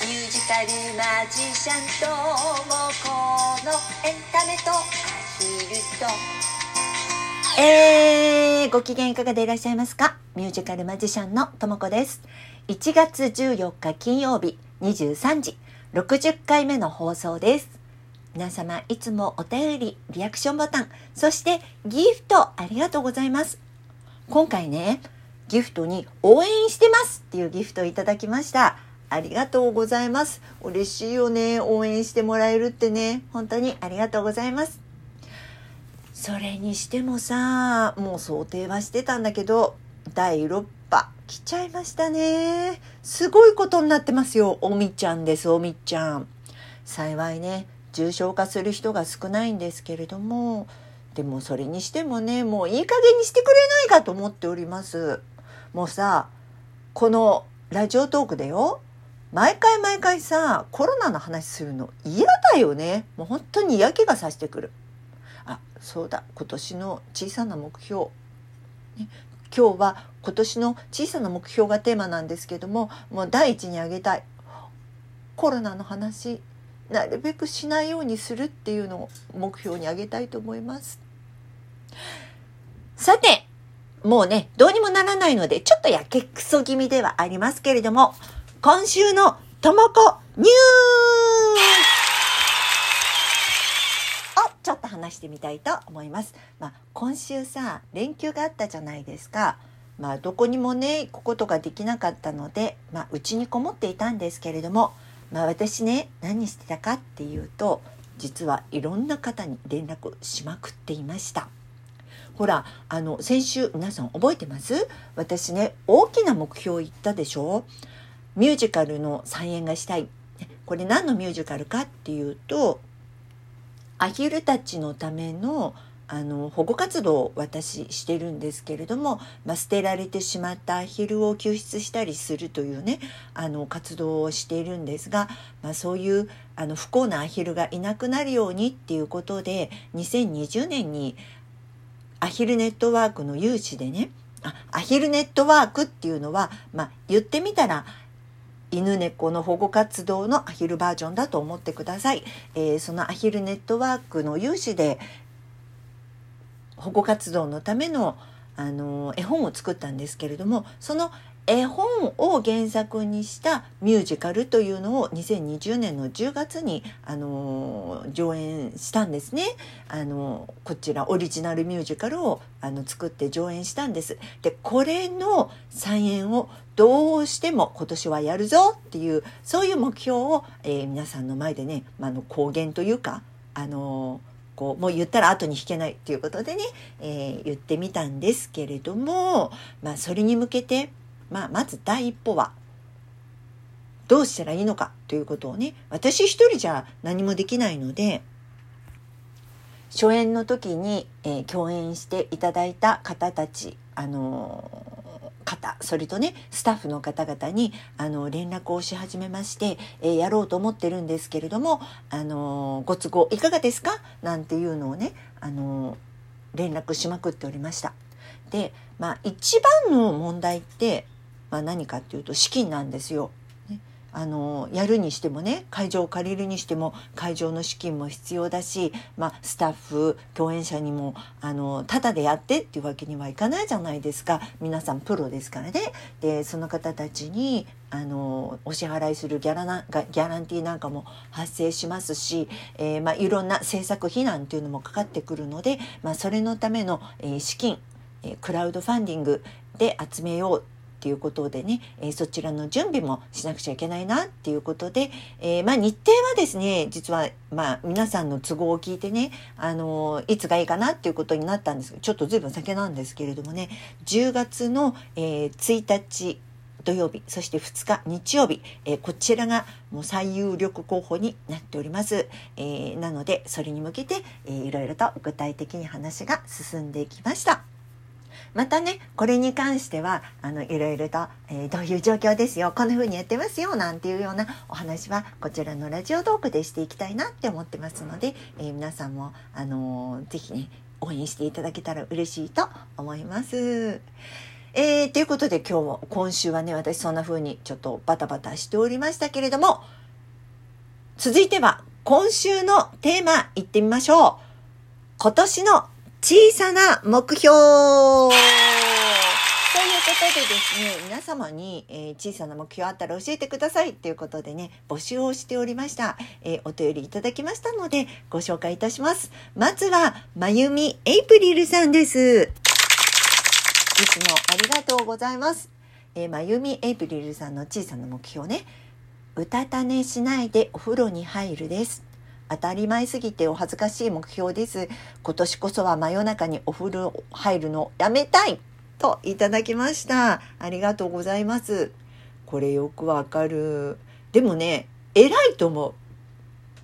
ミュージカルマジシャンともこのエンタメとアヒルとえー、ご機嫌いかがでいらっしゃいますか？ミュージカルマジシャンのともこです。1月14日金曜日23時60回目の放送です。皆様いつもお便り、リアクションボタン、そしてギフトありがとうございます。今回ね、ギフトに応援してますっていうギフトをいただきました。ありがとうございます。嬉しいよね。応援してもらえるってね。本当にありがとうございます。それにしてもさ、もう想定はしてたんだけど、第6波来ちゃいましたね。すごいことになってますよ。おみちゃんです、おみちゃん。幸いね、重症化する人が少ないんですけれども、でもそれにしてもね、もういい加減にしてくれないかと思っております。もうさ、このラジオトークでよ、毎回毎回さ、コロナの話するの嫌だよね。もう本当に嫌気がさしてくる。あ、そうだ、今年の小さな目標。ね、今日は今年の小さな目標がテーマなんですけども、もう第一に挙げたい。コロナの話、なるべくしないようにするっていうのを目標に挙げたいと思います。さて、もうね、どうにもならないので、ちょっとやけくそ気味ではありますけれども、今週のともこニュースをちょっと話してみたいと思います。まあ、今週さ、連休があったじゃないですか。まあ、どこにもね、行くことができなかったので、まあ、うちにこもっていたんですけれども、まあ、私ね、何してたかっていうと、実はいろんな方に連絡しまくっていました。ほら、あの、先週皆さん覚えてます？私ね、大きな目標言ったでしょ？ミュージカルの再演がしたい。これ何のミュージカルかっていうと、アヒルたちのためのあの保護活動を私してるんですけれども、まあ、捨てられてしまったアヒルを救出したりするというねあの活動をしているんですが、まあ、そういうあの不幸なアヒルがいなくなるようにっていうことで2020年にアヒルネットワークの有志でねあアヒルネットワークっていうのは、まあ、言ってみたら犬猫の保護活動のアヒルバージョンだと思ってください。えーそのアヒルネットワークの有志で保護活動のためのあの絵本を作ったんですけれどもその絵本を原作にしたミュージカルというのを2020年の10月にあの上演したんですね。あのこちらオリジナルミュージカルをあの作って上演したんです。でこれの再演をどうしても今年はやるぞっていうそういう目標を、えー皆さんの前でね、まあ、の公言というかあのこうもう言ったら後に引けないっていうことでね、えー言ってみたんですけれども、まあ、それに向けて、まあ、まず第一歩はどうしたらいいのかということをね私一人じゃ何もできないので初演の時に、えー共演していただいた方たちあのー方それとねスタッフの方々にあの連絡をし始めまして、えーやろうと思ってるんですけれどもあのご都合いかがですか？なんていうのをねあの連絡しまくっておりました。でまあ一番の問題って、まあ、何かっていうと資金なんですよ。あのやるにしてもね会場を借りるにしても会場の資金も必要だし、まあ、スタッフ共演者にもあのタダでやってっていうわけにはいかないじゃないですか皆さんプロですからね。でその方たちにあのお支払いするギャラなギャランティーなんかも発生しますし、えーまあ、いろんな制作費なんていうのもかかってくるので、まあ、それのための、えー資金、えークラウドファンディングで集めようっていうことでね、えーそちらの準備もしなくちゃいけないなっていうことで、えーまあ、日程はですね実は、まあ、皆さんの都合を聞いてね、あのーいつがいいかなっていうことになったんですけどちょっとずいぶん先なんですけれどもね10月の、えー1日土曜日そして2日日曜日、えーこちらがもう最有力候補になっております、えーなのでそれに向けて、えーいろいろと具体的に話が進んでいきました。またねこれに関してはあのいろいろと、えーどういう状況ですよこんな風にやってますよなんていうようなお話はこちらのラジオトークでしていきたいなって思ってますので、えー皆さんもあのーぜひね応援していただけたら嬉しいと思います。えー、ということで今日も今週はね私そんな風にちょっとバタバタしておりましたけれども続いては今週のテーマいってみましょう今年の小さな目標ということでですね皆様に、えー、小さな目標あったら教えてくださいということでね募集をしておりました、えー、お便りいただきましたのでご紹介いたしますまずはまゆみエイプリルさんですいつもありがとうございます。えー、まゆみエイプリルさんの小さな目標ね。うたた寝しないでお風呂に入るです。当たり前すぎてお恥ずかしい目標です。今年こそは真夜中にお風呂入るのやめたいといただきました。ありがとうございます。これよくわかる。でもね、偉いと思う。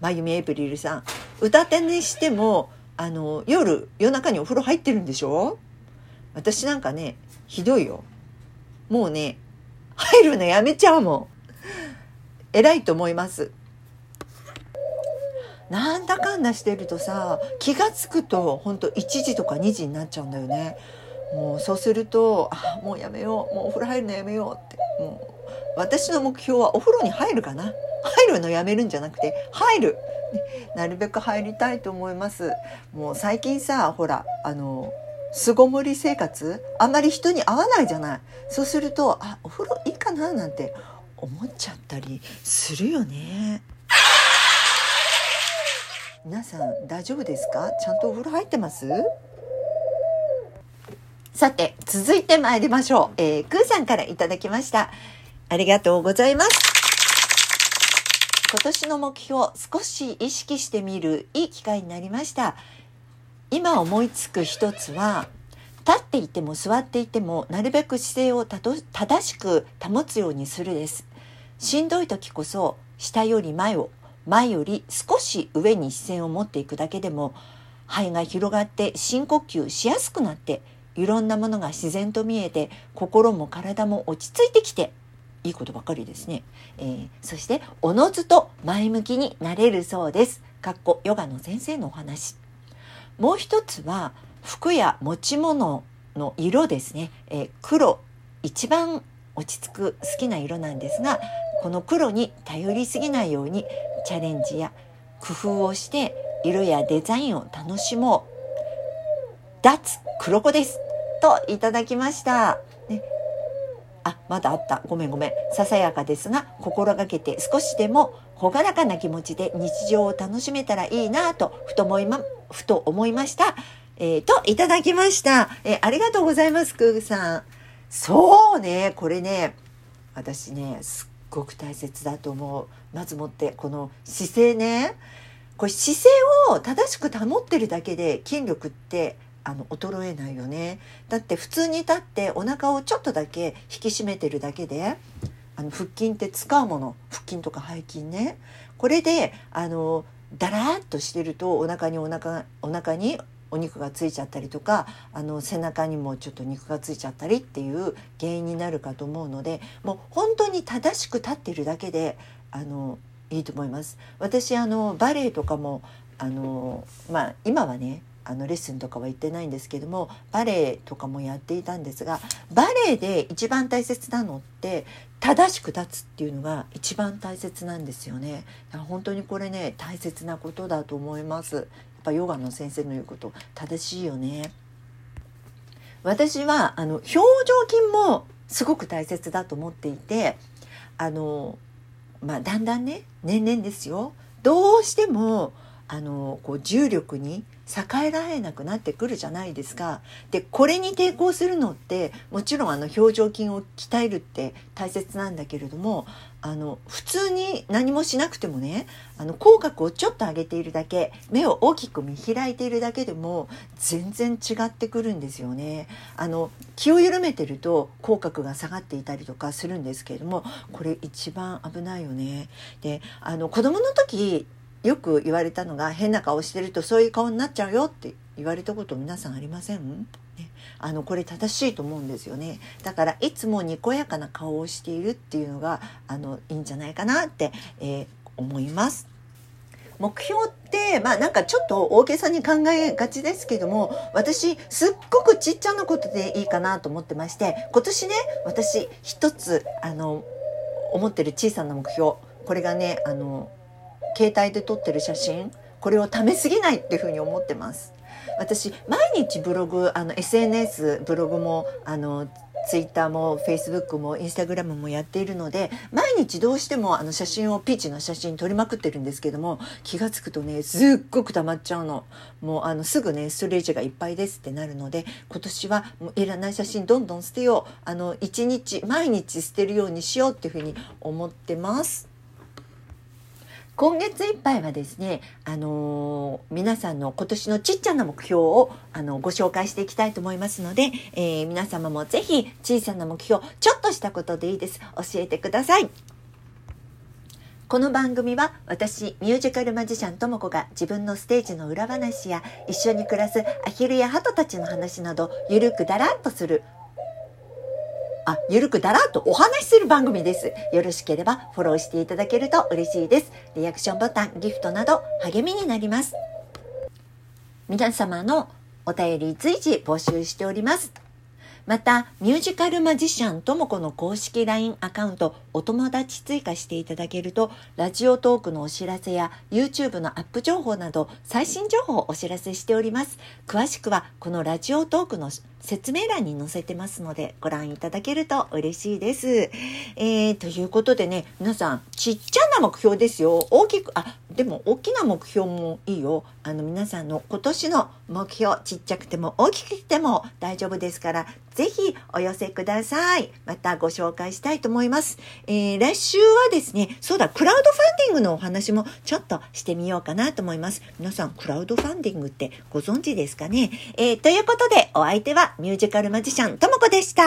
まゆみエイプリルさん。うたた寝しても、あの、夜、夜中にお風呂入ってるんでしょ？私なんかね、ひどいよ。もうね、入るのやめちゃうもん。偉いと思います。なんだかんだしてるとさ、気が付くとほんと1時とか2時になっちゃうんだよね。もうそうすると、あ、もうやめよう。もうお風呂入るのやめようって。もう私の目標はお風呂に入るかな。入るのやめるんじゃなくて、入る。なるべく入りたいと思います。もう最近さ、ほら、あの、巣ごもり生活あんまり人に会わないじゃないそうするとあお風呂いいかななんて思っちゃったりするよね皆さん大丈夫ですか？ちゃんとお風呂入ってます？さて続いて参りましょう、えー、くーさんからいただきました。ありがとうございます。今年の目標少し意識してみるいい機会になりました。今思いつく一つは立っていても座っていてもなるべく姿勢を正しく保つようにするです。しんどい時こそ下より前を前より少し上に視線を持っていくだけでも肺が広がって深呼吸しやすくなっていろんなものが自然と見えて心も体も落ち着いてきていいことばかりですね、えー、そしておのずと前向きになれるそうです。かっこヨガの先生のお話。もう一つは服や持ち物の色ですね、えー、黒一番落ち着く好きな色なんですがこの黒に頼りすぎないようにチャレンジや工夫をして色やデザインを楽しもう。脱黒子です。といただきました、ね、あまだあった。ごめんごめん。ささやかですが心がけて少しでも朗らかな気持ちで日常を楽しめたらいいなとふと思いまふと思いました。えー、と、いただきました。えー、ありがとうございます、クーさん。そうね、これね、私ね、すっごく大切だと思う。まずもって、この姿勢ね。これ姿勢を正しく保ってるだけで筋力ってあの衰えないよね。だって普通に立ってお腹をちょっとだけ引き締めてるだけで、あの腹筋って使うもの、腹筋とか背筋ね。これで、あの、だらっとしてるとお腹にお腹お腹にお肉がついちゃったりとかあの背中にもちょっと肉がついちゃったりっていう原因になるかと思うのでもう本当に正しく立ってるだけであのいいと思います。私あのバレエとかもあのまあ今はねあのレッスンとかは行ってないんですけどもバレエとかもやっていたんですがバレエで一番大切なのって正しく立つっていうのが一番大切なんですよね。本当にこれね大切なことだと思います。やっぱヨガの先生の言うこと正しいよね。私はあの表情筋もすごく大切だと思っていてあのまあだんだんね年々ですよどうしてもあのこう重力に逆らえなくなってくるじゃないですか。でこれに抵抗するのってもちろんあの表情筋を鍛えるって大切なんだけれどもあの普通に何もしなくてもねあの口角をちょっと上げているだけ目を大きく見開いているだけでも全然違ってくるんですよね。あの気を緩めてると口角が下がっていたりとかするんですけれどもこれ一番危ないよね。であの子供の時よく言われたのが変な顔してるとそういう顔になっちゃうよって言われたこと皆さんありません、ね、あのこれ正しいと思うんですよね。だからいつもにこやかな顔をしているっていうのがあのいいんじゃないかなって、えー、思います。目標ってまあなんかちょっと大げさに考えがちですけども私すっごくちっちゃなことでいいかなと思ってまして今年ね私一つあの思ってる小さな目標。これがねあの携帯で撮ってる写真これをためすぎないっていうふうに思ってます。私毎日ブログあの SNS ブログもあのツイッターもフェイスブックもインスタグラムもやっているので毎日どうしてもあの写真をピーチの写真撮りまくってるんですけども気が付くとねすっごく溜まっちゃうの。もうあのすぐねストレージがいっぱいですってなるので今年はもういらない写真どんどん捨てよう。あの1日毎日捨てるようにしようっていうふうに思ってます。今月いっぱいはですね、あのー、皆さんの今年のちっちゃな目標をあのご紹介していきたいと思いますので、えー、皆様もぜひ小さな目標ちょっとしたことでいいです。教えてください。この番組は私ミュージカルマジシャンともこが自分のステージの裏話や一緒に暮らすアヒルやハトたちの話などゆるくだらっとするあ、ゆるくだらっとお話しする番組です。よろしければフォローしていただけると嬉しいです。リアクションボタン、ギフトなど励みになります。皆様のお便り随時募集しております。また、ミュージカルマジシャンともこの公式 LINE アカウント、お友達追加していただけると、ラジオトークのお知らせや YouTube のアップ情報など、最新情報をお知らせしております。詳しくは、このラジオトークの説明欄に載せてますので、ご覧いただけると嬉しいです。えー、ということでね、皆さん、ちっちゃな目標ですよ。大きく、あ、でも大きな目標もいいよ。あの皆さんの今年の目標、ちっちゃくても大きくても大丈夫ですから、ぜひお寄せください。またご紹介したいと思います。えー、来週はですね、そうだ、クラウドファンディングのお話もちょっとしてみようかなと思います。皆さん、クラウドファンディングってご存知ですかね？えー、ということで、お相手はミュージカルマジシャンともこでした。